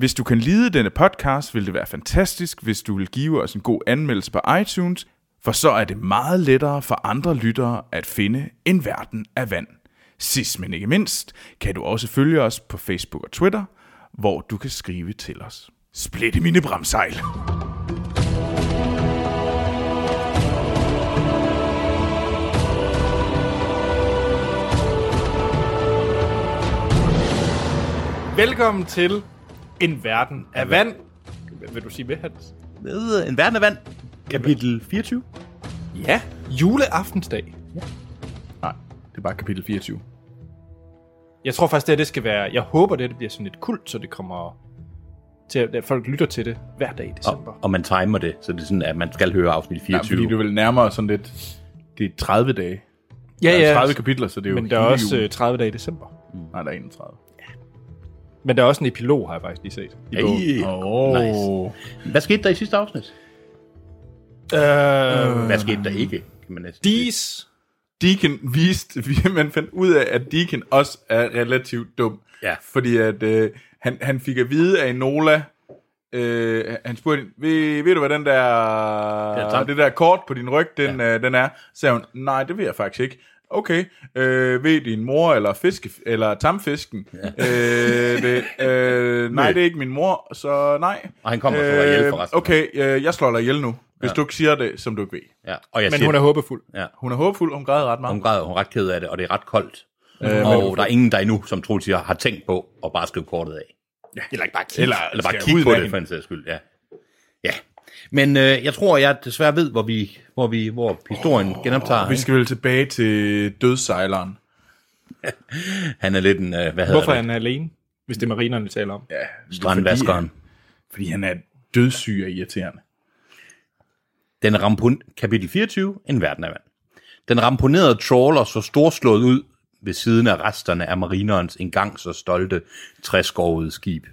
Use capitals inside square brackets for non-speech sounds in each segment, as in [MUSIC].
Hvis du kan lide denne podcast, vil det være fantastisk, hvis du vil give os en god anmeldelse på iTunes, for så er det meget lettere for andre lyttere at finde en verden af vand. Sidst men ikke mindst, kan du også følge os på Facebook og Twitter, hvor du kan skrive til os. Splitte mine bremsejl. Velkommen til en Verden af Vand. Vil du sige hvad, Hans? Med en verden af vand. Kapitel 24. Ja, juleaftensdag. Nej, det er bare kapitel 24. Jeg tror faktisk, det, det skal være... Jeg håber, det, det bliver sådan et kult, så det kommer til, at folk lytter til det hver dag i december. Og, og man timer det, så det er sådan, at man skal høre afsnit Ja, 24. fordi du vil nærmere sådan lidt... Det er 30 dage. ja, Der er ja, 30 kapitler, så det er jo men der er også øh, 30 dage i december. Nej, der er 31. Men der er også en epilog, har jeg faktisk lige set. I. Hey. Åh. Nice. Hvad skete der i sidste afsnit? Øh, Hvad skete der ikke? Kan man næsten Dis. Deacon [LAUGHS] viste, man fandt ud af, at Deacon også er relativt dum. Ja. Fordi at øh, han, han fik at vide af Nola, øh, han spurgte, ved, ved du hvad den der, Ja, tak. det der kort på din ryg, den, ja. øh, den er? Så sagde hun, nej, det ved jeg faktisk ikke. Okay, øh, ved din mor eller fiske eller tamfisken? Ja. Øh, det, øh, nej, Nej. det er ikke min mor, så nej. Og han kommer og slår dig ihjel forresten. Okay, øh, jeg slår dig ihjel nu, hvis Ja. du ikke siger det, som du ikke ved. Ja. Og jeg Men siger, hun er håbefuld. ja. Hun er håbefuld, hun græder ret meget. Hun græder, hun er ret ked af det, og det er ret koldt. Øh, og der er ingen, der endnu, som troligt siger, har tænkt på at bare skrive kortet af. Eller ikke bare kigge. Eller, Eller bare kigge på det, hende. for en sags skyld. Ja. ja. Men øh, jeg tror, jeg desværre ved, hvor vi, hvor vi, hvor historien oh, genoptager. Vi skal vel tilbage til dødsejleren. [LAUGHS] Han er lidt en, øh, hvad hedder Hvorfor er det? han alene, hvis det er marinerne, vi taler om? Ja, Strandvaskeren. Fordi, fordi han er dødssyg og irriterende. Den rampon... Kapitel 24. En verden af vand. Den ramponerede trawler så storslået ud ved siden af resterne af marinerens engang så stolte træskovede skib.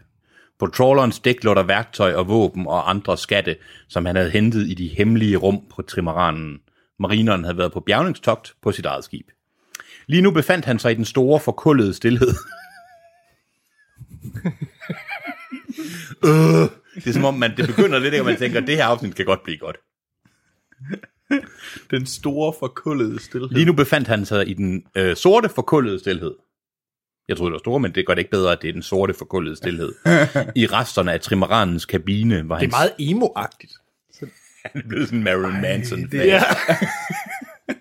På trawlerens dæk lå der værktøj og våben og andre skatte, som han havde hentet i de hemmelige rum på trimaranen. Marineren havde været på bjergningstogt på sit eget skib. Lige nu befandt han sig i den store, forkullede stillhed. øh, det er som om, man, det begynder lidt, og man tænker, det her afsnit kan godt blive godt. Den store forkullede stillhed. Lige nu befandt han sig i den øh, sorte, forkullede stillhed. Jeg troede, det var store, men det gør det ikke bedre, at det er den sorte, forkullede stillhed. [LAUGHS] I resterne af trimaranens kabine var Det er meget emo-agtigt. [LAUGHS] han er blevet sådan Marilyn Manson. det er-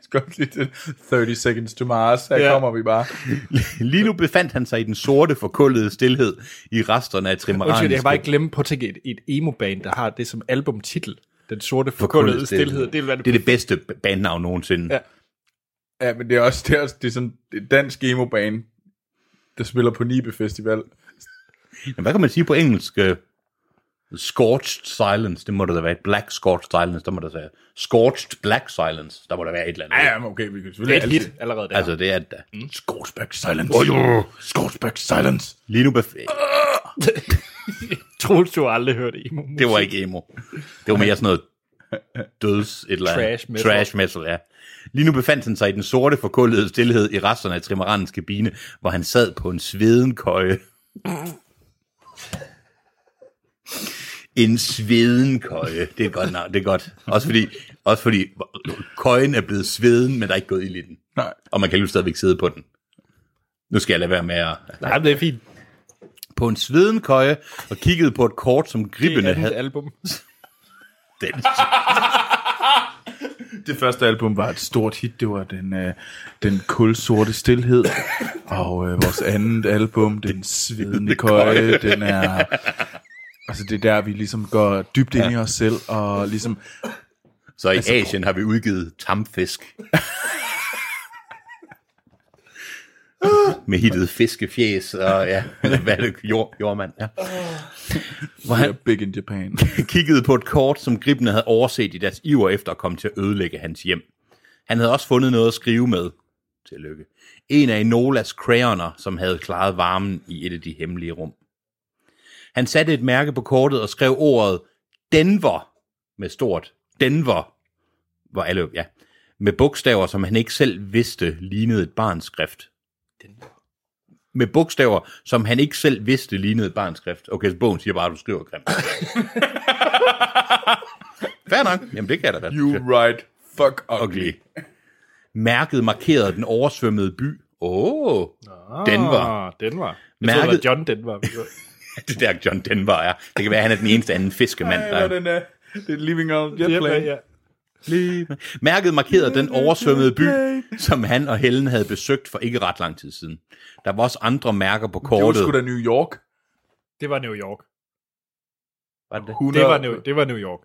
Skal også lige til 30 Seconds to Mars. Her Ja. kommer vi bare. [LAUGHS] Lige nu befandt han sig i den sorte, forkullede stillhed i resterne af Undskyld, trimaranens jeg kan bare ikke glemme på at tænke et, et emo-band, der har det som albumtitel. Den sorte forkullede stillhed. Det være det, det er det bedste bandnavn nogensinde. Ja. Ja, men det er også, det er, også, det er sådan et dansk emo-bane, der spiller på Nibe Festival. Men hvad kan man sige på engelsk? Øh, Scorched silence, det må der da være. et Black scorched silence, der må der være. Scorched black silence, der må der være et eller andet. Ja, ja, men okay, vi kan Det er selvfølgelig et hit allerede der. Altså, det er... Mm. Scorchback Silence. Oh, jo. Scorchback Silence. Lige nu bef- [LAUGHS] Troels, du har aldrig hørt emo Det var ikke emo. Det var mere sådan noget [LAUGHS] døds et eller andet. Trash metal. Trash metal, ja. Lige nu befandt han sig i den sorte forkullede stillhed i resterne af trimaranens kabine, hvor han sad på en svedenkøje. En svedenkøje. Det er godt navn, det er godt. Også fordi, også fordi køjen er blevet sveden, men der er ikke gået ild i den. Nej. Og man kan jo stadigvæk sidde på den. Nu skal jeg lade være med at... Nej, det er fint. På en svedenkøje og kiggede på et kort, som andet havde... album. [LAUGHS] Den. [LAUGHS] Det første album var et stort hit. Det var den, øh, den kulsorte stillhed. Og øh, vores andet album, Den svedende køje, den er... Altså det er der, vi ligesom går dybt ind i os selv, og ligesom... Så i Asien har vi udgivet tamfisk. [LAUGHS] [LAUGHS] Med hittet fiskefjæs og ja, [LAUGHS] hvad det, jord, jordmand, ja. Hvor han Yeah, big in Japan. [LAUGHS] kiggede på et kort, som gribene havde overset i deres iver efter at komme til at ødelægge hans hjem. Han havde også fundet noget at skrive med. Tillykke. En af Enolas crayoner, som havde klaret varmen i et af de hemmelige rum. Han satte et mærke på kortet og skrev ordet Denver med stort Denver, hvor alle, ja, med bogstaver, som han ikke selv vidste lignede et barns skrift. Med bogstaver, som han ikke selv vidste lignede et barns skrift. Okay, så bogen siger bare, at du skriver grimt. [LAUGHS] Fair nok. Jamen, det kan jeg da. You right. Fuck ugly. Mærket markerede den oversvømmede by. Åh, oh, Denver. Ah, Denver. Jeg troede, Mærket- det var John Denver. [LAUGHS] det der John Denver er. Det kan være, at han er den eneste anden fiskemand, der Ej, er. hvad den er. Det er Living on Jet ja, Plane. Ja. Mærket markerede den oversvømmede by, som han og Helen havde besøgt for ikke ret lang tid siden. Der var også andre mærker på Det var kortet. sgu da New York. Det var New York. Var det? 100, Det var New, det var New York.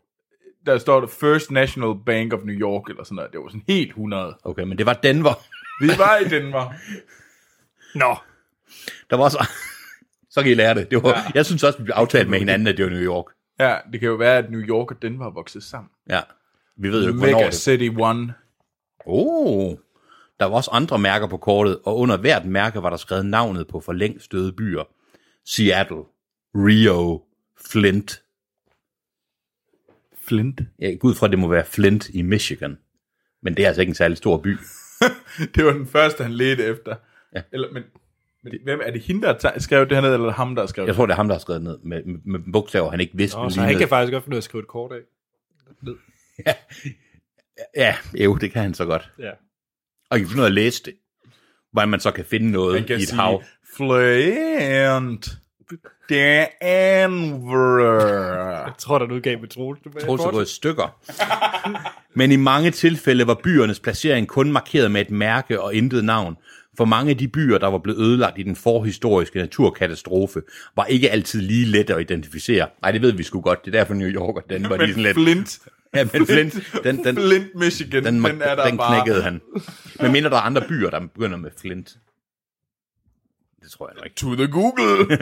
Der står der First National Bank of New York, eller sådan noget. Det var sådan helt 100. Okay, men det var Denver. Vi var i Denver. [LAUGHS] Nå. Der var også... [LAUGHS] Så kan I lære det. det var, ja. Jeg synes også, vi blev aftalt med hinanden, at det var New York. Ja, det kan jo være, at New York og Denver er vokset sammen. Ja. Vi ved jo ikke, hvornår Mega det City One. Oh, der var også andre mærker på kortet, og under hvert mærke var der skrevet navnet på for længst døde byer. Seattle, Rio, Flint. Flint. Jeg går ud fra, det må være Flint i Michigan. Men det er altså ikke en særlig stor by. [LAUGHS] Det var den første, han ledte efter. Ja. Eller, men, men hvem er det hende, der har skrevet det hernede, eller er det ham, der har skrevet Jeg tror, det er ham, der har skrevet ned med, med, med bogstaver, han ikke vidste. Nå, så han lignede. kan faktisk godt finde ud af at skrive et kort af. Ja, jo, det kan han så godt. Ja. Og I kan finde af at læse det. Hvordan man så kan finde noget Man kan i et sige, hav. Flint. Denver. Jeg tror, der er en udgave med Troels. Jeg tror, det går i stykker. [LAUGHS] Men i mange tilfælde var byernes placering kun markeret med et mærke og intet navn. For mange af de byer, der var blevet ødelagt i den forhistoriske naturkatastrofe, var ikke altid lige let at identificere. Nej, det ved vi sgu godt. Det er derfor New York og den var lige sådan lidt... Flint. Ja, men Flint, den, den, Flint, Michigan. den, Den, er der den bare. knækkede han. Men mindre der er andre byer, der begynder med Flint. Det tror jeg nok ikke. To the Google.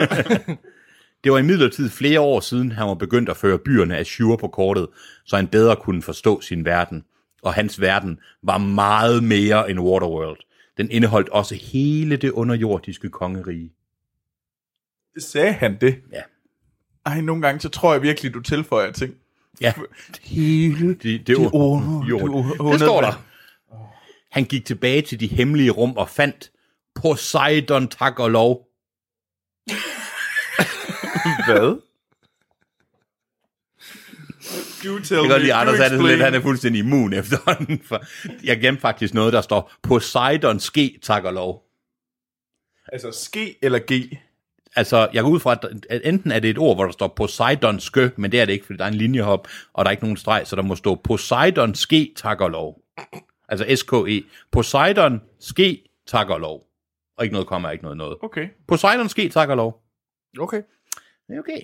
[LAUGHS] Det var imidlertid flere år siden, han var begyndt at føre byerne Azure på kortet, så han bedre kunne forstå sin verden. Og hans verden var meget mere end Waterworld. Den indeholdt også hele det underjordiske kongerige. Sagde han det? Ja. Ej, nogle gange, så tror jeg virkelig, du tilføjer ting. Ja, Hele det, det, det var under, jord. det, Det står der. Han gik tilbage til de hemmelige rum og fandt Poseidon tak og lov. [LAUGHS] Hvad? Du tell Jeg kan godt lide, Anders er det sådan lidt, han er fuldstændig immun efterhånden. For jeg glemte faktisk noget, der står Poseidon ske tak og lov. Altså, ske eller G? Altså, jeg går ud fra, at, enten er det et ord, hvor der står Poseidon skø, men det er det ikke, fordi der er en linjehop, og der er ikke nogen streg, så der må stå Poseidon ske tak og lov. Altså S-K-E. Poseidon ske tak og lov. Og ikke noget kommer, ikke noget noget. Okay. Poseidon ske tak og lov. Okay. Okay.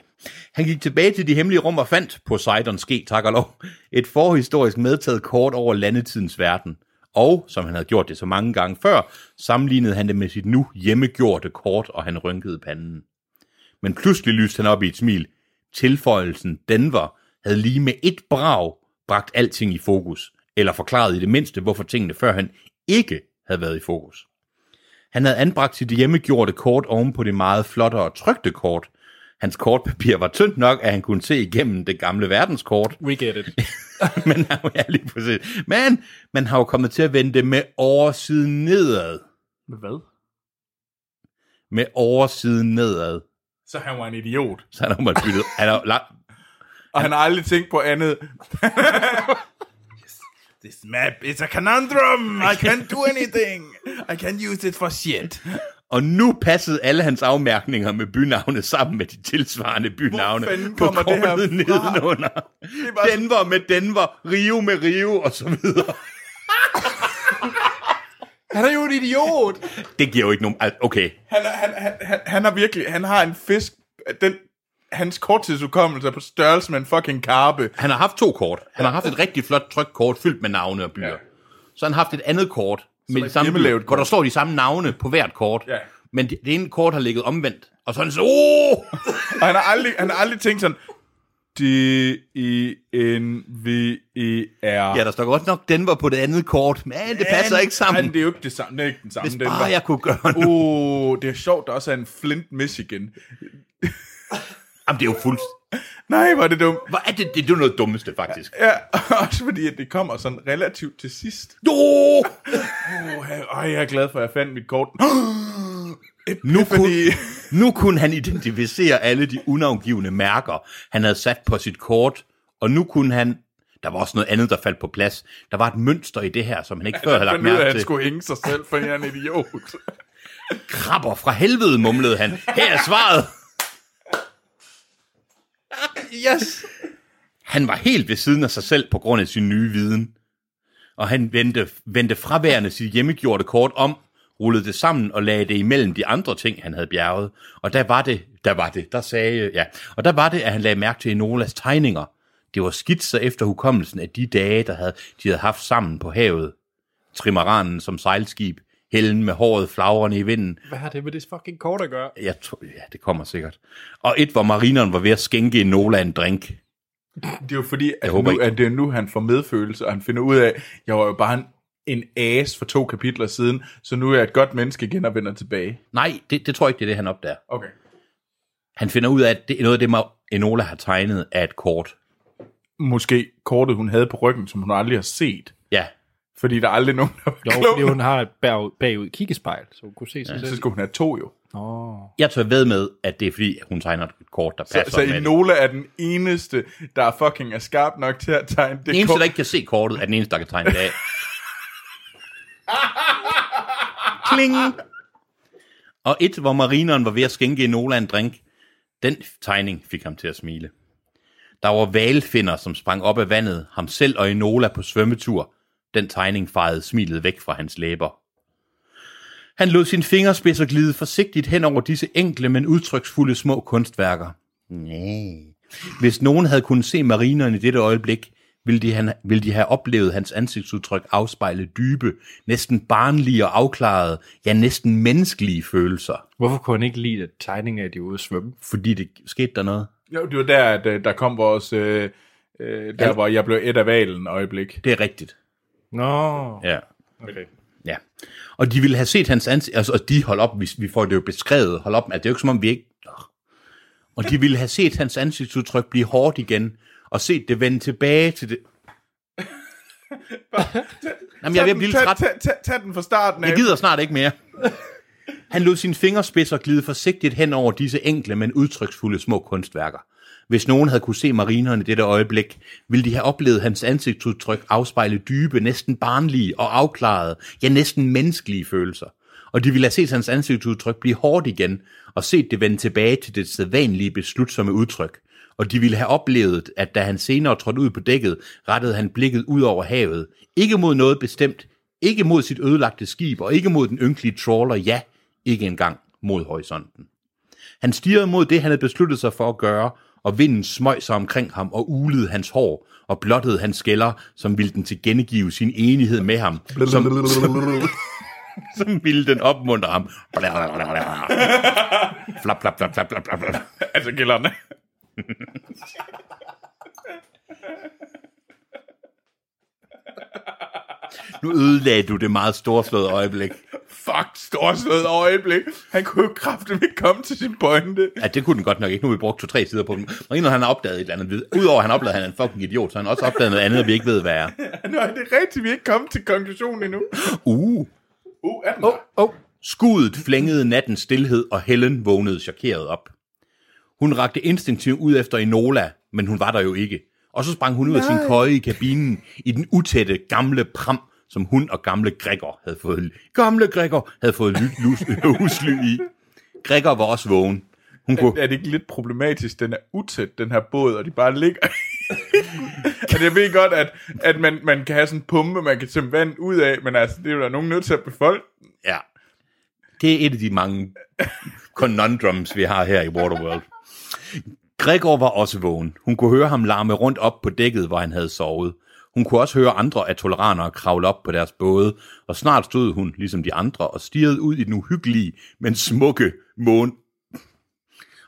Han gik tilbage til de hemmelige rum og fandt Poseidon ske tak og lov. Et forhistorisk medtaget kort over landetidens verden. Og, som han havde gjort det så mange gange før, sammenlignede han det med sit nu hjemmegjorte kort, og han rynkede panden. Men pludselig lyste han op i et smil. Tilføjelsen Denver havde lige med et brag bragt alting i fokus, eller forklaret i det mindste, hvorfor tingene før han ikke havde været i fokus. Han havde anbragt sit hjemmegjorte kort oven på det meget flotte og trygte kort. Hans kortpapir var tyndt nok, at han kunne se igennem det gamle verdenskort, We get it. [LAUGHS] men ja, lige præcis. Men man har jo kommet til at vende det med oversiden nedad. Med hvad? Med oversiden nedad. Så han var en idiot. Så han har man byttet. [LAUGHS] Han har lagt, Og han har aldrig tænkt på andet. [LAUGHS] This map is a conundrum. I can't do anything. I can't use it for shit. Og nu passede alle hans afmærkninger med bynavne sammen med de tilsvarende bynavne på det kortet nedenunder. bare Denver med Denver, Rio med Rio og så videre. [LAUGHS] Han er jo en idiot. Det giver jo ikke nogen... Okay, Han, er- han, han, han, han har virkelig, han har en fisk, den, hans korttidsudkommelse er på størrelse med en fucking karpe. Han har haft to kort. Han har haft et rigtig flot trykt kort fyldt med navne og byer. Ja. Så har han haft et andet kort, med de samme dyr, hvor der står de samme navne på hvert kort. Ja. Men det, det ene kort har ligget omvendt. Og så er han så, oh! [LAUGHS] Og han har aldrig, han har aldrig tænkt sådan, D-I-N-V-E-R. Ja, der står godt nok, den var på det andet kort, men det passer ikke sammen. Men det er jo ikke det samme. Det er ikke den samme. Hvis bare var- jeg kunne gøre nu. Uh, det er sjovt, der også er en Flint, Michigan. Jamen, det er jo fuldt... Nej, hvor er det dumt. Hvad er det? Det er jo noget dummeste, faktisk. Ja, [LAUGHS] også fordi, at det kommer sådan relativt til sidst. Jo! Uh, ej, jeg er glad for, at jeg fandt mit kort. [GASPS] Nu kunne, [LAUGHS] nu kunne han identificere alle de unavngivende mærker, han havde sat på sit kort, og nu kunne han... Der var også noget andet, der faldt på plads. Der var et mønster i det her, som han ikke før havde lagt mærke han til. skulle hænge sig selv, for jeg er en idiot. Krabber fra helvede, mumlede han. Her er svaret. [LAUGHS] Yes! Han var helt ved siden af sig selv på grund af sin nye viden. Og han vendte, vendte fraværende sit hjemmegjorte kort om, rullede det sammen og lagde det imellem de andre ting, han havde bjerget. Og der var det, der var det, der sagde, ja. Og der var det, at han lagde mærke til Enolas tegninger. Det var skitser efter hukommelsen af de dage, der havde, de havde haft sammen på havet. Trimaranen som sejlskib, Helen med håret flagrende i vinden, Hvad har det med det fucking kort at gøre? jeg tror, ja, det kommer sikkert. Og et, hvor marineren var ved at skænke Enola en drink. Det er jo fordi, at, håber nu, ikke. at det er nu, han får medfølelse, og han finder ud af, jeg var jo bare en, en as for to kapitler siden, så nu er jeg et godt menneske igen og vender tilbage. Nej, det, det tror jeg ikke, det er det, han opdager. Okay. Han finder ud af, at det, noget af det, Ma- Enola har tegnet, er et kort. Måske kortet, hun havde på ryggen, som hun aldrig har set. Ja, Fordi der er aldrig nogen, der var Jo, klog. fordi hun har et bagud, bagud kiggespejl, så hun kunne se sig Så selv. skulle hun have to jo. Åh. jeg tør ved med, at det er fordi, hun tegner et kort, der Så, passer så med det. Enola er den eneste, der er fucking er skarp nok til at tegne det Den eneste, kort. der ikke kan se kortet, er den eneste, der kan tegne det af. [LAUGHS] Kling! Og et, hvor marineren var ved at skænke Enola en drink, den tegning fik ham til at smile. Der var valfinder, som sprang op af vandet, ham selv og Enola på svømmetur. Den tegning fejede smilet væk fra hans læber. Han lod sin fingerspidser glide forsigtigt hen over disse enkle, men udtryksfulde små kunstværker. Nej. Hvis nogen havde kunnet se marineren i dette øjeblik, ville de, han, ville de have oplevet hans ansigtsudtryk afspejle dybe, næsten barnlige og afklarede, ja næsten menneskelige følelser. Hvorfor kunne han ikke lide at tegningen af, at de ude at svømme? Fordi det skete der noget. Jo, det var der, at øh, der kom vores... Øh, øh, der, Ja. hvor jeg blev et af valen øjeblik. Det er rigtigt. Nå, Ja. okay. Ja. Og de ville have set hans ansigt, altså og de hold op, vi, vi får det jo beskrevet, hold op, at det er jo ikke som om vi ikke... Og de ville have set hans ansigtsudtryk blive hårdt igen, og set det vende tilbage til det... Jamen, jeg er ved at blive tag, tag den fra starten af. Jeg gider snart ikke mere. Han lod sine fingerspidser glide forsigtigt hen over disse enkle, men udtryksfulde små kunstværker. Hvis nogen havde kunne se marineren i dette øjeblik, ville de have oplevet hans ansigtsudtryk afspejle dybe, næsten barnlige og afklarede, ja næsten menneskelige følelser. Og de ville have set hans ansigtsudtryk blive hårdt igen, og set det vende tilbage til det sædvanlige beslutsomme udtryk. Og de ville have oplevet, at da han senere trådte ud på dækket, rettede han blikket ud over havet. Ikke mod noget bestemt, ikke mod sit ødelagte skib, og ikke mod den ynkelige trawler, ja, ikke engang mod horisonten. Han stirrede mod det, han havde besluttet sig for at gøre, og vinden smøg sig omkring ham og ulede hans hår, og blottede hans skælder, som ville den tilkendegive sin enighed med ham, som, som, [LAUGHS] som ville den opmuntre ham. Flap, flap, flap, flap, flap, flap, flap. Altså gælderne. Nu ødelagde du det meget storslåede øjeblik. Fuck, storslået øjeblik. Han kunne jo kraftigt ikke komme til sin pointe. Ja, det kunne den godt nok ikke. Nu har vi brugt to-tre sider på den. Og inden han har opdaget et eller andet. Udover at han opdagede, at han er en fucking idiot, så han også opdaget noget andet, vi ikke ved, hvad er. [LAUGHS] Nej, det er rigtigt, vi er ikke kommet til konklusionen endnu. Uh. Uh, er den oh, oh. Skuddet flængede nattens stillhed, og Helen vågnede chokeret op. Hun rakte instinktivt ud efter Enola, men hun var der jo ikke. Og så sprang hun ud af sin køje i kabinen i den utætte gamle pram, som hun og gamle Gregor havde fået, gamle Gregor havde fået ly, lus, [LAUGHS] husly i. Gregor var også vågen. Hun kunne, Er det ikke lidt problematisk, den er utæt, den her båd, og de bare ligger... [LAUGHS] altså, jeg ved godt, at, at man, man kan have sådan en pumpe, man kan tømme vand ud af, men altså, det er jo der nogen nødt til at befolde. ja, det er et af de mange conundrums, vi har her i Waterworld. Gregor var også vågen. Hun kunne høre ham larme rundt op på dækket, hvor han havde sovet. Hun kunne også høre andre atoleranere kravle op på deres både, og snart stod hun, ligesom de andre, og stirrede ud i den uhyggelige, men smukke måne,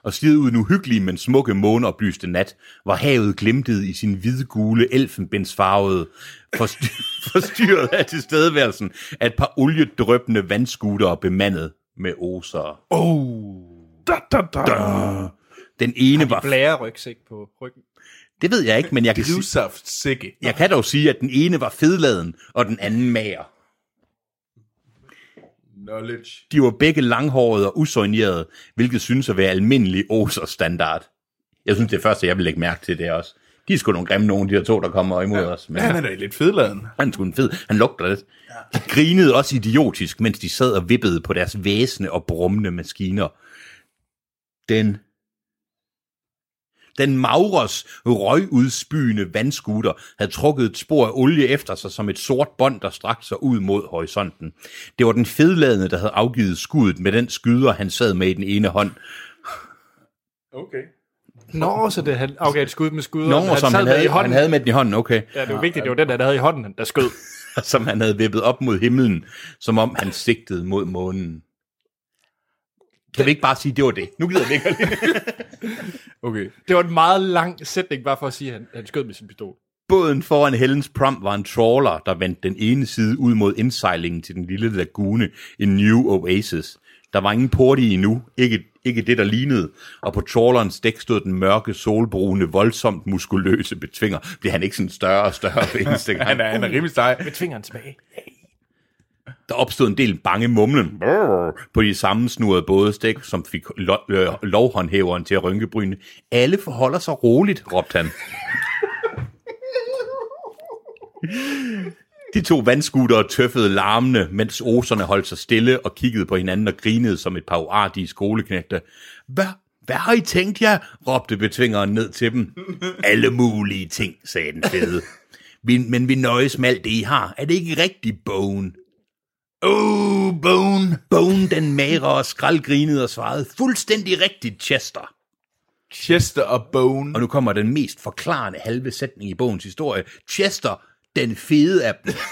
og stirrede ud i den uhyggelige, men smukke måneoplyste nat, hvor havet glimtede i sin hvidgule, elfenbensfarvede, forstyr, [LAUGHS] forstyrret af tilstedeværelsen af et par oliedrøbende vandskutere bemandet med oser. Da, da, da. Den ene var... Blære rygsæk på ryggen. Det ved jeg ikke, men jeg kan, sige, Drivsaft sikke. jeg kan dog sige, at den ene var fedladen, og den anden mager. Knowledge. De var begge langhårede og usøgnerede, hvilket synes at være almindelig oser standard. Jeg synes, det første, jeg vil lægge mærke til, det er også, de er sgu nogle grimme nogen, de her to, der kommer imod ja. os. Men Han er da lidt fedladen. han er sgu en fed. Han lugter lidt. De grinede også idiotisk, mens de sad og vippede på deres væsne og brummende maskiner. Den den Maurers røgudspyende vandskuter havde trukket et spor af olie efter sig som et sort bånd, der strakte sig ud mod horisonten. Det var den fedladende, der havde afgivet skuddet med den skyder, han sad med i den ene hånd. Okay. Nå, så det han afgav et skud med skud. Nå, som sad han med havde, i hånden. han havde med den i hånden, okay. Ja, det var vigtigt, det var den, der havde i hånden, der skød. [LAUGHS] Som han havde vippet op mod himlen, som om han sigtede mod månen. Kan vi ikke bare sige, det var det? Nu gider jeg ikke [LAUGHS] Okay. Det var en meget lang sætning, bare for at sige, at han, han skød med sin pistol. Båden foran Helens Prom var en trawler, der vendte den ene side ud mod indsejlingen til den lille lagune i New Oasis. Der var ingen porte i endnu, ikke, ikke det, der lignede, og på trawlerens dæk stod den mørke, solbrune, voldsomt muskuløse betvinger. Bliver han ikke sådan større og større for eneste [LAUGHS] gang? Han er, han er rimelig sej. Med tvingeren tilbage. Der opstod en del bange mumlen på de sammensnurrede bådestik, som fik lo- øh, lovhåndhæveren til at rynke brynene. Alle forholder sig roligt, råbte han. De to vandskutere tøffede larmende, mens oserne holdt sig stille og kiggede på hinanden og grinede som et par uartige skoleknægte. Hvad, hvad har I tænkt jer? råbte betvingeren ned til dem. [LAUGHS] Alle mulige ting, sagde den fede. Vi, men vi nøjes med alt det, I har. Er det ikke rigtigt, Bone? Oh, Bone. Bone, den magre og skraldgrinede og svarede, fuldstændig rigtigt, Chester. Chester og Bone. Og nu kommer den mest forklarende halve sætning i bogens historie. Chester, den fede af dem. [LAUGHS]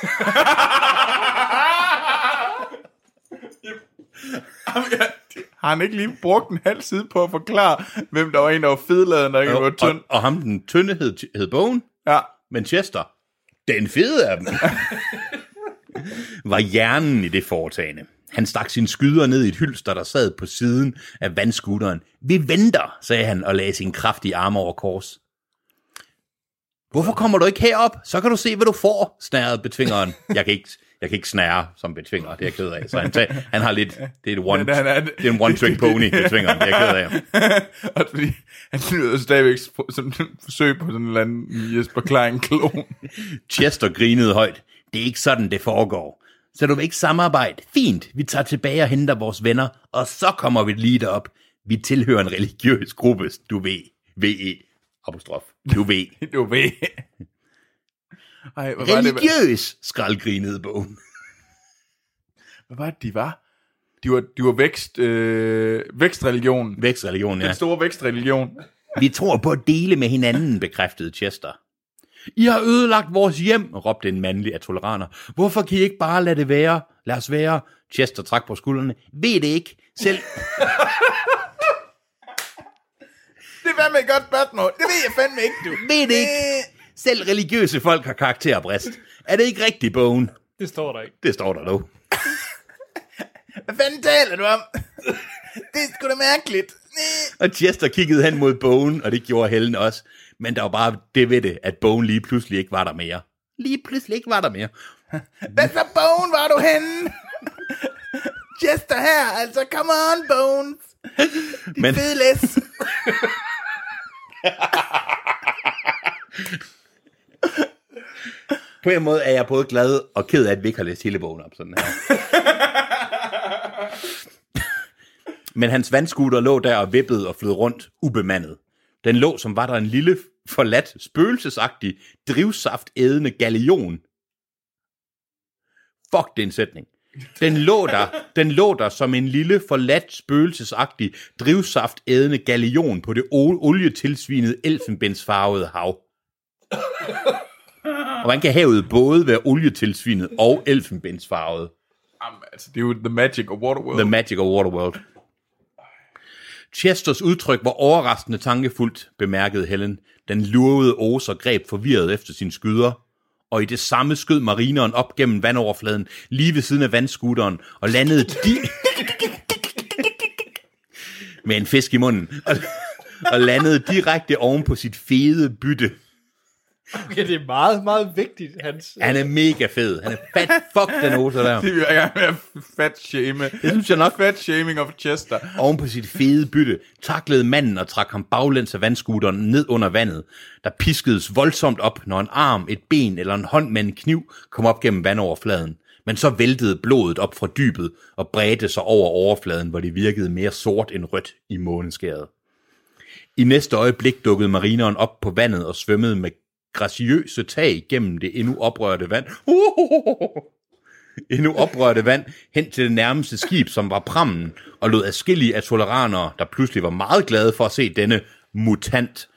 Har han ikke lige brugt en halv side på at forklare, hvem der var en, der var fedladen, og der var og, tynd? og ham den tynde hed, hed Bone, Ja. men Chester, den fede af dem, [LAUGHS] var hjernen i det foretagende. Han stak sine skyder ned i et hylster, der sad på siden af vandskuteren. Vi venter, sagde han og lagde sin kraftige arme over kors. Hvorfor kommer du ikke herop? Så kan du se, hvad du får, snærede betvingeren. Jeg kan ikke, jeg kan ikke snære som betvinger, det er jeg ked af. Så han, tager, han har lidt, det er, et one, han er- det er en one-trick pony, betvingeren, det er jeg ked af. [LAUGHS] og fordi han lyder stadigvæk som et forsøg på sådan en eller anden Jesper Klein-klon. Chester grinede højt. Det er ikke sådan, det foregår. Så du vil ikke samarbejde? Fint, vi tager tilbage og henter vores venner, og så kommer vi lige derop. Vi tilhører en religiøs gruppe, du ved. V-E, apostrof. Du ved. [LAUGHS] Du ved. Ej, hvad var det, Religiøs, skraldgrinede bogen. hvad var det, de var? De var, de var vækst, øh, vækstreligion. Vækstreligion, ja. Den store vækstreligion. Vi tror på at dele med hinanden, bekræftede Chester. I har ødelagt vores hjem, råbte en mandlig af toleraner. Hvorfor kan I ikke bare lade det være? Lad os være. Chester trak på skuldrene. Ved det ikke. Selv, [LAUGHS] Det er fandme et godt spørgsmål. Det ved jeg fandme ikke, du. ved det ikke. Selv religiøse folk har karakterbrist. Er det ikke rigtigt, bogen? Det står der ikke. Det står der nu. [LAUGHS] Hvad fanden taler du om? Det er sgu da mærkeligt. Og Chester kiggede hen mod bogen, og det gjorde Helen også. Men der var bare det ved det, at bogen lige pludselig ikke var der mere. Lige pludselig ikke var der mere. [LAUGHS] Hvad så, Bone, var du henne? [LAUGHS] Chester her, altså, come on, Bones. Men, Fed læs. [LAUGHS] på en måde er jeg både glad og ked af, at vi ikke har læst hele bogen op sådan her. Men hans vandskuter lå der og vippede og flød rundt ubemandet. Den lå, som var der en lille, forladt, spøgelsesagtig, drivsaftædende galion. Fuck, det er en sætning. Den lå der, den lå der som en lille, forladt, spøgelsesagtig, drivsaftædende galion på det olietilsvinede elfenbensfarvede hav. hvordan kan havet både være olietilsvinet og elfenbensfarvet? Jamen, altså, det er jo the magic of Waterworld. The Magic of Waterworld. Chesters udtryk var overraskende tankefuldt, bemærkede Helen. Den lurvede Oser greb forvirret efter sin skyder, og i det samme skød marineren op gennem vandoverfladen, lige ved siden af vandskuteren, og landede di... med en fisk i munden, og, og landede direkte oven på sit fede bytte. [LAUGHS] Okay, det er meget, meget vigtigt, hans... Han er mega fed. Han er fat fuck, den Oser der. [LAUGHS] Det vil jeg gerne være fat shame. Det synes jeg nok. Fat shaming of Chester. Oven på sit fede bytte taklede manden og trak ham baglæns af vandskuteren ned under vandet, der piskedes voldsomt op, når en arm, et ben eller en hånd med en kniv kom op gennem vandoverfladen. Men så væltede blodet op fra dybet og bredte sig over overfladen, hvor det virkede mere sort end rødt i måneskæret. I næste øjeblik dukkede marineren op på vandet og svømmede med graciøse tag gennem det endnu oprørte vand. endnu oprørte vand hen til det nærmeste skib, som var prammen, og lod afskillige af toleranere, der pludselig var meget glade for at se denne mutant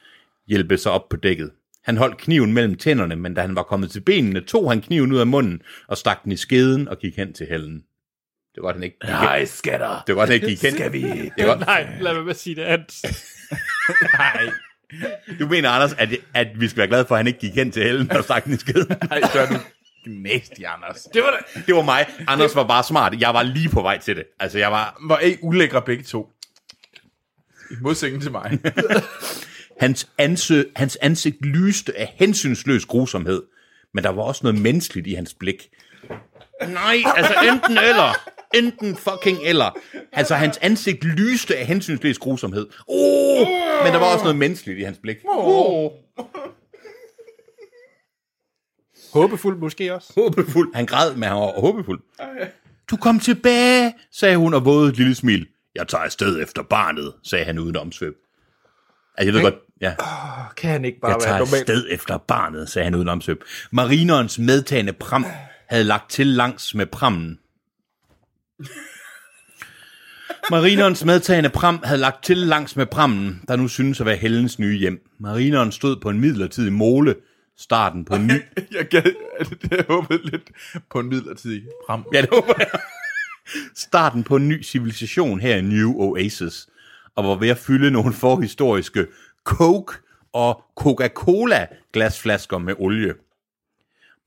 hjælpe sig op på dækket. Han holdt kniven mellem tænderne, men da han var kommet til benene, tog han kniven ud af munden og stak den i skeden og gik hen til Helen. Det var han ikke gik. Nej, skatter. Det var han ikke gik hen. Skal vi? Det var, Nej, lad mig bare sige det, Hans. [LAUGHS] Nej. Du mener, Anders, at, at vi skal være glade for, at han ikke gik hen til Helen og stak den i skeden? [LAUGHS] Nej, så er du nasty, Anders. Det var, det. det var mig. Anders var bare smart. Jeg var lige på vej til det. Altså, jeg var... Hvor er I ulækre begge to. I modsætning til mig. [LAUGHS] Hans, anse, hans ansigt lyste af hensynsløs grusomhed, men der var også noget menneskeligt i hans blik. Nej, altså enten eller. Enten fucking eller. Altså, hans ansigt lyste af hensynsløs grusomhed. Oh, men der var også noget menneskeligt i hans blik. Oh. Håbefuld måske også. Håbefuld. Han græd, men han var håbefuld. Du kom tilbage, sagde hun og vågede et lille smil. Jeg tager afsted efter barnet, sagde han uden omsvøb. Altså, jeg ved godt, ja. Kan han ikke bare Jeg være tager normal? afsted efter barnet, sagde han uden omsøb. Marinerens medtagende pram havde lagt til langs med prammen. Marinerens medtagende pram havde lagt til langs med prammen, der nu synes at være Hellens nye hjem. Marineren stod på en midlertidig mole, starten på en ny... [LAUGHS] Jeg, gad, det, [LAUGHS] jeg håbede lidt på en midlertidig frem. Ja, det håber jeg. Starten på en ny civilisation her i New Oasis, og var ved at fylde nogle forhistoriske Coke og Coca-Cola glasflasker med olie.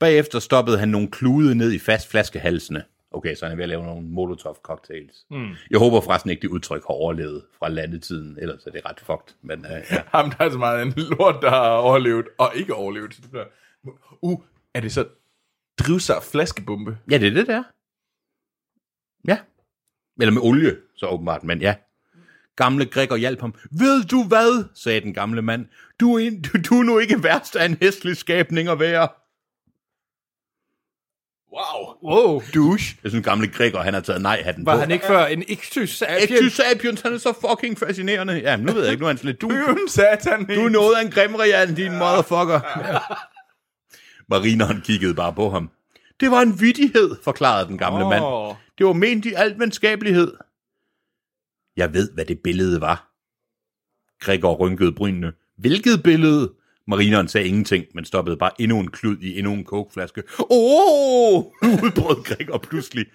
Bagefter stoppede han nogle klude ned i fast flaskehalsene. Okay, så han er ved at lave nogle Molotov cocktails. Mm. Jeg håber forresten ikke, det udtryk har overlevet fra landetiden, ellers er det ret fucked. Men, uh, ja. [LAUGHS] Ham, der er så meget en lort, der har overlevet, og ikke overlevet. Uh, er det så drivsaft flaskebombe? ja, det er det der. Ja. Eller med olie, så åbenbart, men ja. Gamle Gregor hjalp ham. Ved du hvad, sagde den gamle mand. Du er, en, du, du er nu ikke værst af en hæslig skabning at være. Wow. Wow. Douche. Jeg synes, gamle Gregor, han har taget nej-hatten Var på. han ikke før en Ictus sapien? Ectus sapiens, han er så fucking fascinerende. Ja, nu ved jeg ikke, nu er han sådan lidt, du, satan. du er noget af en grimrian, din motherfucker. Marineren kiggede bare på ham. Det var en vittighed, forklarede den gamle oh. mand. Det var ment i alt venskabelighed. Jeg ved, hvad det billede var. Gregor rynkede brynene. Hvilket billede? Marineren sagde ingenting, men stoppede bare endnu en klud i endnu en kokeflaske. Åh! Oh! udbrød Gregor pludselig.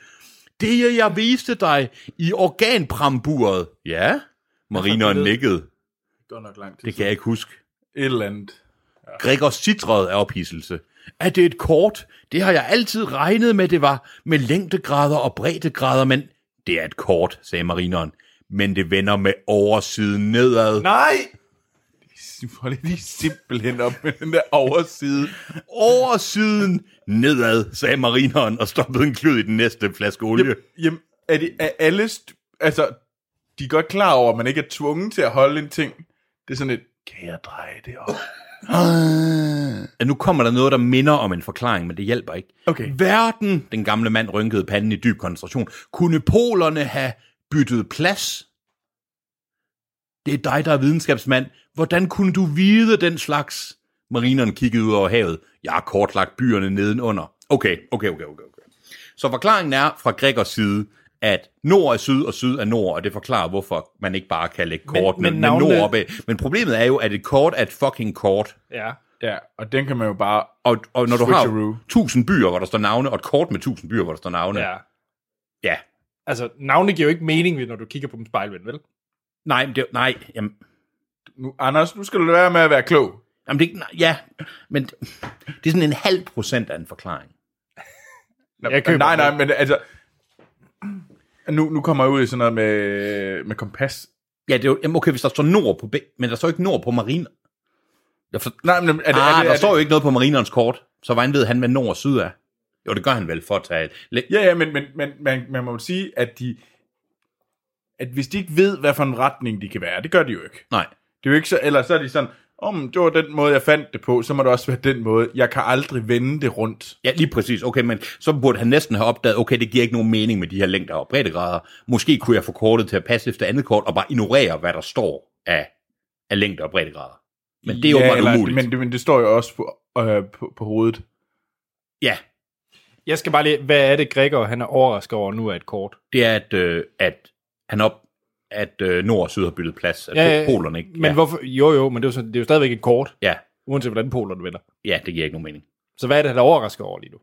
Det jeg viste dig i organpramburet. Ja? Marineren nikkede. Godt nok lang tid. Det kan jeg ikke huske. Et eller andet. Gregor citrede af ophidselse. Er det et kort? Det har jeg altid regnet med, det var. Med længdegrader og breddegrader, men... Det er et kort, sagde marineren. Men det vender med oversiden nedad. Nej! Hold lige simpelthen op med den der overside. Oversiden nedad, sagde marineren og stoppede en klud i den næste flaske olie. Jamen, er, det, er alle... Altså, de er godt klar over, at man ikke er tvunget til at holde en ting. Det er sådan et, kan jeg dreje det op? Ja, nu kommer der noget, der minder om en forklaring, men det hjælper ikke. Okay. Verden, den gamle mand rynkede panden i dyb koncentration, kunne polerne have byttet plads? Det er dig, der er videnskabsmand. Hvordan kunne du vide den slags? Marineren kiggede ud over havet. Jeg har kortlagt byerne nedenunder. Okay, okay, okay, okay. okay. Så forklaringen er fra Gregors side, at nord er syd, og syd er nord, og det forklarer, hvorfor man ikke bare kan lægge kortene men med navnene- nord opad. Men problemet er jo, at et kort er et fucking kort. Ja. Ja, og den kan man jo bare... Og, og når du har 1000 byer, hvor der står navne, og et kort med 1000 byer, hvor der står navne. Ja. ja. Altså, navne giver jo ikke mening, når du kigger på dem spejlvendt, vel? Nej, men det, nej, jamen, Nu, Anders, nu skal du lade være med at være klog. jamen det, nej, ja, men det, det er sådan en halv procent af en forklaring. Nå, Jeg køber nej, nej, men altså... Nu, nu kommer jeg ud i sådan noget med, med kompas. Ja, det er jo, jamen okay, hvis der står nord på, men der står ikke nord på mariner. Jeg for, Nej, men er det, ah, er det, er der det, står jo ikke noget på marinerens kort, så hvordan ved han, hvad nord og syd er? Jo, det gør han vel for at tage... læ- Ja, ja, men, men, men man, man må jo sige, at de... At hvis de ikke ved, hvad for en retning de kan være, det gør de jo ikke. Nej. Det er jo ikke så, eller så er de sådan, om oh, det var den måde, jeg fandt det på, så må det også være den måde. Jeg kan aldrig vende det rundt. Ja, lige præcis. Okay, men så burde han næsten have opdaget, okay, det giver ikke nogen mening med de her længder og breddegrader. Måske kunne jeg få kortet til at passe efter andet kort, og bare ignorere, hvad der står af, af længder og breddegrader. Men det er jo ja, eller- umuligt. Men, det- men det står jo også på, øh, på, på hovedet. Ja, Jeg skal bare lige... Hvad er det, Gregor han er overrasket over nu af et kort? det er, at, øh, at han op, at øh, nord og syd har byttet plads, at Ja, ja, ja, polerne ikke. Men ja. hvorfor... Jo, jo, men det er jo, så, det er jo stadigvæk et kort, ja, uanset hvordan polerne vender. ja, det giver ikke nogen mening. Så hvad er det, han er overrasket over lige nu?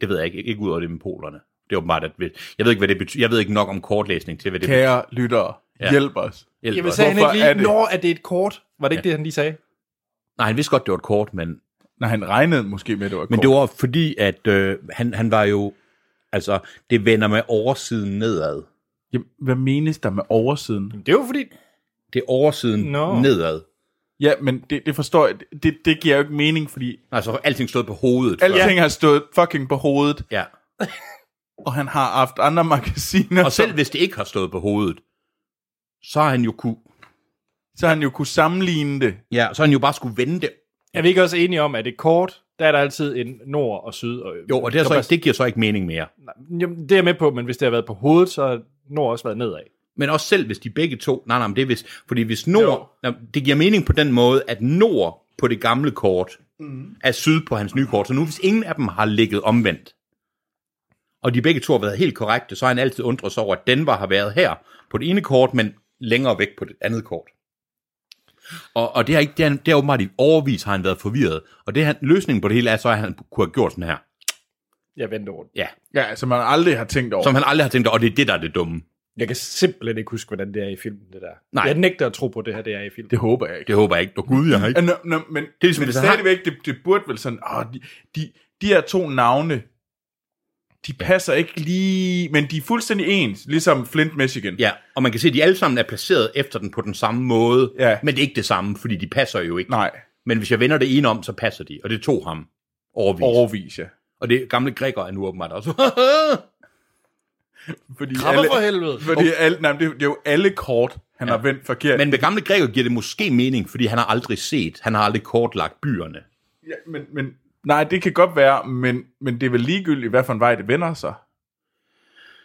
Det ved jeg ikke, ikke ud over det med polerne. Det er åbenbart, at jeg ved ikke, hvad det betyder. Jeg ved ikke nok om kortlæsning til, hvad det Kære lyttere, Ja. ja. hjælp os. hjælper. Jamen, sagde han ikke er lige, det? når at det er et kort? Var det ikke det, han lige sagde? Nej, han vidste godt, det var et kort, men Når han regnede måske med, at det var Men kort. det var fordi, at øh, han, han var jo... Altså, det vender med oversiden nedad. Jamen, hvad menes der med oversiden? Det er jo fordi... Det er oversiden no. nedad. Ja, men det, det forstår jeg. Det, det giver jo ikke mening, fordi Altså, alting stod på hovedet. alting først. har stået fucking på hovedet, Ja. [LAUGHS] og han har haft andre magasiner, Og selv hvis det ikke har stået på hovedet, så har han jo kunne... så han jo kunne sammenligne det. Ja, så har han jo bare skulle vende det. Er vi ikke også enige om, at et kort, der er der altid en nord og syd? Og, Jo, og det, er så ikke, det giver så ikke mening mere. Jamen, det er jeg med på, men hvis det har været på hovedet, så har nord også været nedad. Men også selv hvis de begge to... Nej, nej, men det er hvis... Fordi hvis nord... Nej, det giver mening på den måde, at nord på det gamle kort mm. er syd på hans nye kort. Så nu hvis ingen af dem har ligget omvendt, og de begge to har været helt korrekte, så har han altid undret sig over, at Denver har været her på det ene kort, men længere væk på det andet kort. Og, og det, har ikke, det, er, det er åbenbart i overvis har han været forvirret. Og det han, løsningen på det hele er så, at han kunne have gjort sådan her. Jeg venter rundt. Ja, Ja, altså man aldrig har tænkt over. som han aldrig har tænkt, og det er det, der er det dumme. Jeg kan simpelthen ikke huske, hvordan det er i filmen, det der. Nej. Jeg nægter at tro på, at det her det er i filmen. Det håber jeg ikke. Det håber jeg ikke. Åh gud, jeg har ikke. Ja, Nå, nå, men, Det er ligesom, men han har- stadigvæk, det, det burde vel sådan, åh, de, de, de her to navne, de passer ikke lige, men de er fuldstændig ens, ligesom Flint, Michigan. Ja, og man kan se, at de alle sammen er placeret efter den på den samme måde, Ja. men det er ikke det samme, fordi de passer jo ikke. Nej, Men hvis jeg vender det ene om, så passer de, og det tog ham overvis. overvis, ja. Og det gamle græker er nu åbenbart også. [LAUGHS] Fordi Krabber for helvede. Fordi alle, nej, det, er- det er jo alle kort, han ja. har vendt forkert. men ved gamle græker giver det måske mening, fordi han har aldrig set, han har aldrig kortlagt byerne. ja, men, men, nej, det kan godt være, men, men det er vel ligegyldigt, hvad for en vej det vender sig.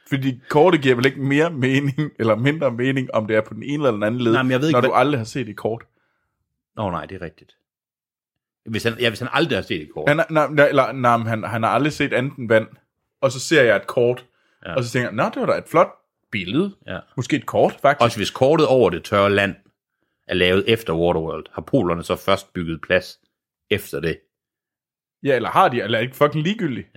Fordi kortet giver vel ikke mere mening, [LAUGHS] eller mindre mening, om det er på den ene eller den anden led, Nej, men jeg ved ikke, når hvad- du aldrig har set et kort. Nå nej, det er rigtigt. Hvis han, ja, hvis han aldrig har set et kort. Han, nej, nej, nej, men han, han har aldrig set andet end vand, og så ser jeg et kort, Ja. ja. og så tænker jeg, nå, det var da et flot billede. Ja. Måske et kort, faktisk. Også hvis kortet over det tørre land er lavet efter Waterworld, har polerne så først bygget plads efter det. Ja, eller har de, eller er det ikke fucking ligegyldigt?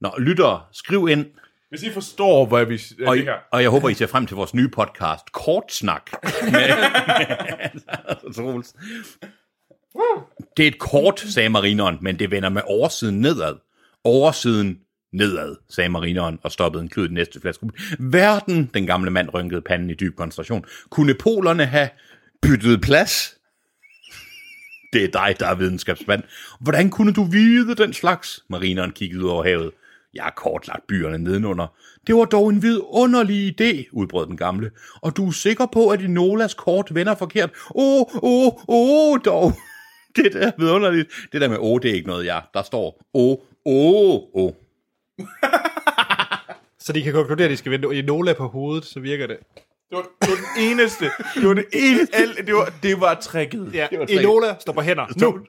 Nå, lyttere, skriv ind, Hvis I forstår, hvad vi... og, det her. og jeg håber, I ser frem til vores nye podcast, Kortsnak. [LAUGHS] Med, [LAUGHS] med Troels det er et kort, sagde marineren, men det vender med oversiden nedad. Oversiden nedad, sagde marineren og stoppede en klud i den næste flaske. Verden, den gamle mand rynkede panden i dyb koncentration. Kunne polerne have byttet plads? Det er dig, der er videnskabsmand. Hvordan kunne du vide den slags? Marineren kiggede ud over havet. Jeg har kortlagt byerne nedenunder. Det var dog en vidunderlig idé, udbrød den gamle. Og du er sikker på, at Enolas kort vender forkert? Åh, åh, åh, dog. [LAUGHS] Det der er vidunderligt. Det der med åh, det er ikke noget, jeg. Der står åh, åh, åh. [LAUGHS] Så de kan konkludere, at de skal vende i Nola på hovedet, så virker det. Det var, det var den eneste. Det var det eneste. [LAUGHS] Al, det, var, det var tricket. Ja, var slet- Enola står på hænder. Nu.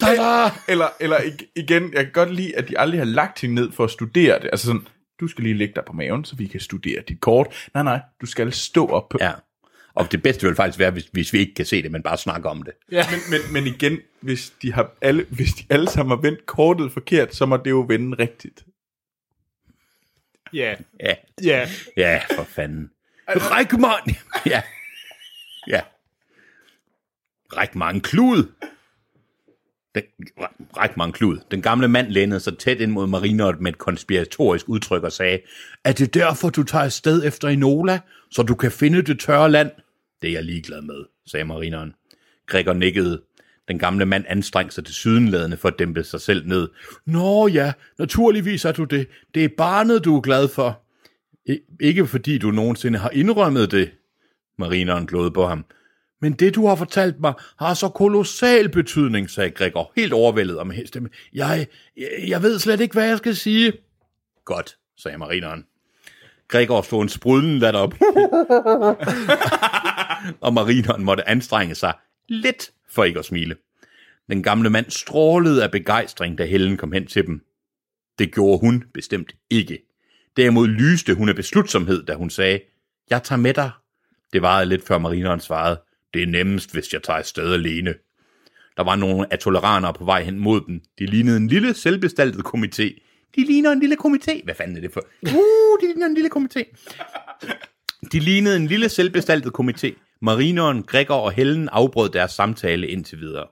Da-da! Eller, eller ig- igen, jeg kan godt lide, at de aldrig har lagt hende ned for at studere det. Altså sådan, du skal lige ligge dig på maven, så vi kan studere dit kort. Nej, nej, du skal stå op på. Ja. Og det bedste vil faktisk være, hvis, hvis vi ikke kan se det, men bare snakker om det. Ja. Men, men, men igen, hvis de, har alle, hvis de alle sammen har vendt kortet forkert, så må det jo vende rigtigt. Ja. Ja, Ja. ja for fanden. Ræk mig! [LAUGHS] Ja. Ja. Ræk mig en klud! Den, ræk mig en klud. Den gamle mand lænede sig tæt ind mod Marinot med et konspiratorisk udtryk og sagde, er det derfor, du tager afsted efter Enola, så du kan finde det tørre land? Det er jeg ligeglad med, sagde marineren. Gregor nikkede. Den gamle mand anstrengte sig til sydenladende for at dæmpe sig selv ned. Nå ja, naturligvis er du det. Det er barnet, du er glad for. I- ikke fordi du nogensinde har indrømmet det, marineren glåede på ham. Men det, du har fortalt mig, har så kolossal betydning, sagde Gregor, helt overvældet om med stemme. Jeg, jeg, jeg ved slet ikke, hvad jeg skal sige. Godt, sagde marineren. Gregor slog en sprudlen latter op. [LAUGHS] [LAUGHS] og marineren måtte anstrenge sig lidt for ikke at smile. Den gamle mand strålede af begejstring, da Helen kom hen til dem. Det gjorde hun bestemt ikke. Derimod lyste hun af beslutsomhed, da hun sagde, jeg tager med dig. Det varede lidt før marineren svarede, det er nemmest, hvis jeg tager afsted alene. Der var nogle atoleranere på vej hen mod dem. De lignede en lille, selvbestaltet komité. De ligner en lille komité. Hvad fanden er det for? Uh, de ligner en lille komité. De lignede en lille, selvbestaltet komité. Marineren, Gregor og Helen afbrød deres samtale indtil videre.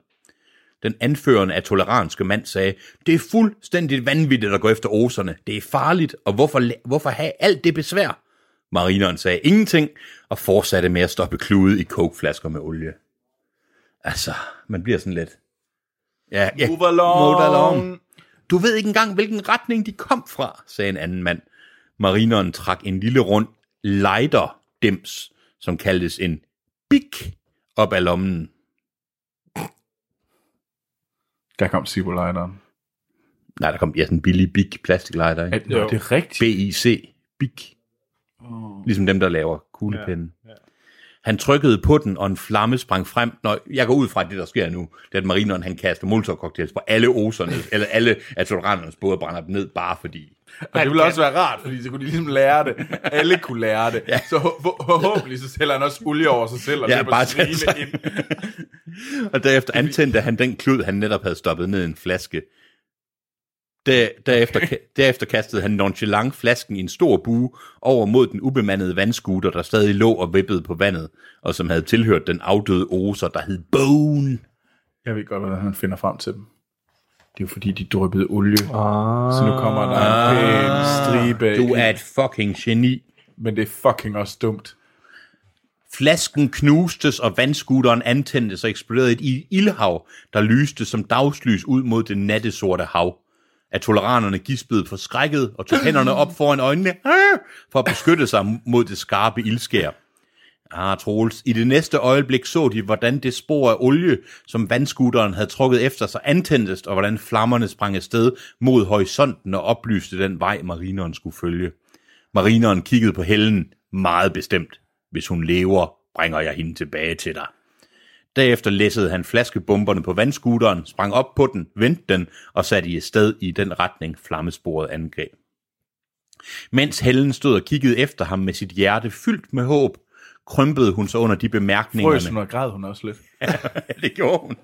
Den anførende af toleranske mand sagde, det er fuldstændig vanvittigt at gå efter oserne. Det er farligt, og hvorfor, hvorfor have alt det besvær? Marineren sagde ingenting, og fortsatte med at stoppe klude i kokeflasker med olie. Altså, man bliver sådan lidt... Ja, ja, Move along. Move along. Du ved ikke engang, hvilken retning de kom fra, sagde en anden mand. Marineren trak en lille rund lighter-dims, som kaldtes en big, op af lommen. Der kom Sibolejteren. Nej, der kom ja, sådan en billig big plastiklighter, ikke? Nå, det er rigtigt. BIC, big. Ligesom dem, der laver kuglepinde. Ja, ja. Han trykkede på den, og en flamme sprang frem. Når jeg går ud fra, at det, der sker nu, det er, at marineren han kaster molotov-cocktails på alle oserne, [LAUGHS] eller alle atoleranternes både brænder dem ned, bare fordi. Og det ville også være rart, fordi så kunne de ligesom lære det. Alle kunne lære det. [LAUGHS] Ja. Så forhåbentlig så sælger han også olie over sig selv, og Ja, bare sig- ind. [LAUGHS] Og derefter antændte han den klud, han netop havde stoppet ned i en flaske. Der, derefter, derefter kastede han nonchalant flasken i en stor bue over mod den ubemandede vandskuter, der stadig lå og vippede på vandet, og som havde tilhørt den afdøde oser, der hed Bone. Jeg ved godt, hvordan han finder frem til dem. Det er jo fordi, de dryppede olie. Ah. Så nu kommer der en pæn stribe. af Du er et fucking geni. Men det er fucking også dumt. Flasken knustes, og vandskuteren antændtes og eksploderede i et ildhav, der lyste som dagslys ud mod det nattesorte hav. Atoleranerne gispede forskrækket og tog hænderne op foran øjnene [LAUGHS] "Ah!" for at beskytte sig mod det skarpe ildskær. Ah, Troels, i det næste øjeblik så de, hvordan det spor af olie, som vandskuteren havde trukket efter sig, antændtes, og hvordan flammerne sprang afsted mod horisonten og oplyste den vej, marineren skulle følge. Marineren kiggede på Helen meget bestemt. Hvis hun lever, bringer jeg hende tilbage til dig. Derefter læssede han flaskebomberne på vandskuteren, sprang op på den, vendte den og satte i sted i den retning flammesporet angreb. Mens Helen stod og kiggede efter ham med sit hjerte fyldt med håb, krympede hun sig under de bemærkninger. Frøs hun og græd hun også lidt. [LAUGHS] Ja, det gjorde hun.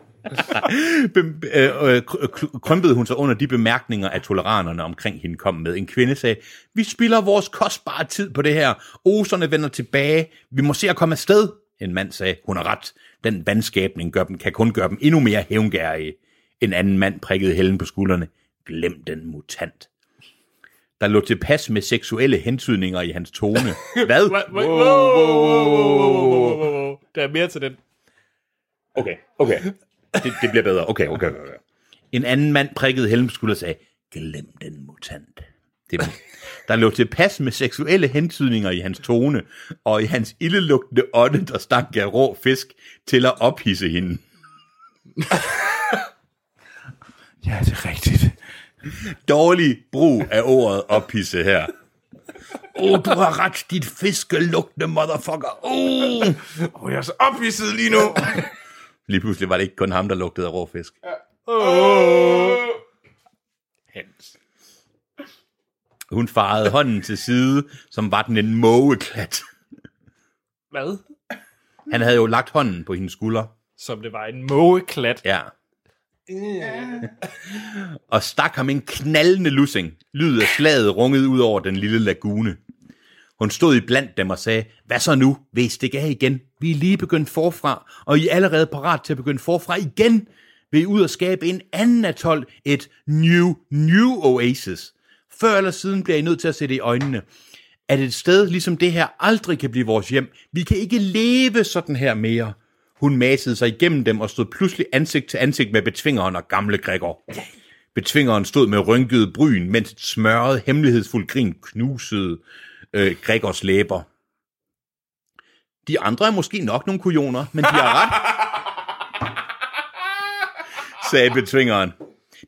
Øh, øh, kry- krympede hun sig under de bemærkninger, at toleranerne omkring hende kom med. En kvinde sagde, vi spilder vores kostbare tid på det her. Oserne vender tilbage. Vi må se at komme afsted. En mand sagde, hun har ret. Den vandskabning gør dem, kan kun gøre dem endnu mere hævngærige. En anden mand prikkede Helen på skuldrene. Glem den mutant. Der lå tilpas med seksuelle hentydninger i hans tone. Hvad? Wow, wow, wow, wow. Der er mere til den. Okay, okay. Det, det bliver bedre. Okay, okay, okay. En anden mand prikkede Helen på skulderen og sagde, glem den mutant. Det, der lå tilpas med seksuelle hentydninger i hans tone, og i hans ildelugtende ånde, der stank af rå fisk, til at ophisse hende. Ja, det er rigtigt. Dårlig brug af ordet ophisse her. Åh, oh, du har ret, dit fiskelugtende motherfucker. Oh. Og jeg er så ophidset lige nu. Lige pludselig var det ikke kun ham, der lugtede af rå fisk. Hans. Hun farede hånden til side, som var den en mågeklat. Hvad? Han havde jo lagt hånden på hendes skulder. Som det var en mågeklat. Ja. [LAUGHS] og stak ham en knaldende lussing. Lyd af slaget rungede ud over den lille lagune. Hun stod i blandt dem og sagde, hvad så nu? Vil I stikke af igen? Vi er lige begyndt forfra, og I er allerede parat til at begynde forfra igen. Vil I ud og skabe en anden atol, et new, new oasis? Før eller siden bliver I nødt til at se det i øjnene. At et sted ligesom det her aldrig kan blive vores hjem. Vi kan ikke leve sådan her mere. Hun masede sig igennem dem og stod pludselig ansigt til ansigt med betvingeren og gamle Gregor. Betvingeren stod med rynkede bryn, mens et smørret, hemmelighedsfuldt grin knusede øh, Gregors læber. De andre er måske nok nogle kujoner, men de har ret, sagde betvingeren.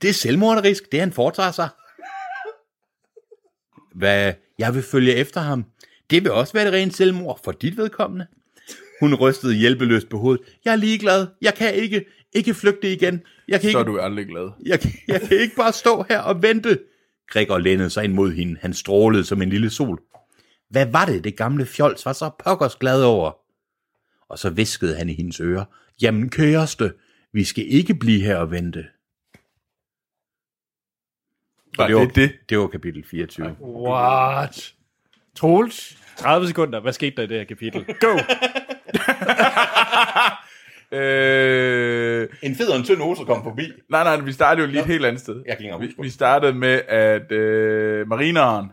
Det er selvmorderisk, det han foretager sig. Hvad? Jeg vil følge efter ham. Det vil også være det rent selvmord for dit vedkommende. Hun rystede hjælpeløst på hovedet. Jeg er ligeglad. Jeg kan ikke. Ikke flygte igen. Jeg kan Så ikke, er du aldrig glad. jeg, kan- jeg kan ikke bare stå her og vente. Gregor lænede sig ind mod hende. Han strålede som en lille sol. Hvad var det, det gamle fjols var så pokkers glad over? Og så viskede han i hendes øre. Jamen kæreste, vi skal ikke blive her og vente. Var det var, det det? det var kapitel 24. What? Troels? 30 sekunder. Hvad skete der i det her kapitel? Go! [LAUGHS] Øh, En fed og en tynd oser kom forbi. nej, nej, vi startede jo lige et helt andet sted. Jeg kan ikke engang vi, huske, hvor- vi startede med, at øh, marineren,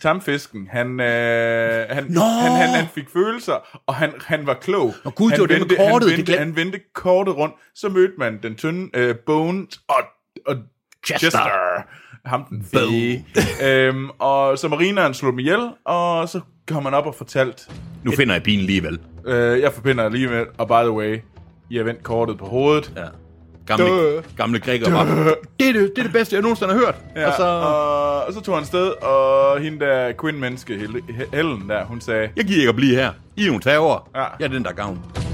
tamfisken, han, øh, han, Nå! han, han, han fik følelser, og han, han var klog. Nå gud, det han var det med kortet, han det vendte, glemte- han vendte kortet rundt, så mødte man den tynde øh, Bones og, og Chester. Chester. Ham den fede. øhm, og så marineren slog dem ihjel, og så kom han op og fortalt, Nu finder jeg bilen alligevel. øh, jeg forbinder alligevel, og by the way, I har vendt kortet på hovedet. Ja. Gamle, gamle Gregor var, det er det, det er det bedste, jeg nogensinde har hørt. Ja, og så, og, og så tog han sted, og hende der queen-menneske, Hel- Helen der, hun sagde, jeg giver ikke at blive her. I er nogle tager. Ja. Jeg er den, der er gavn.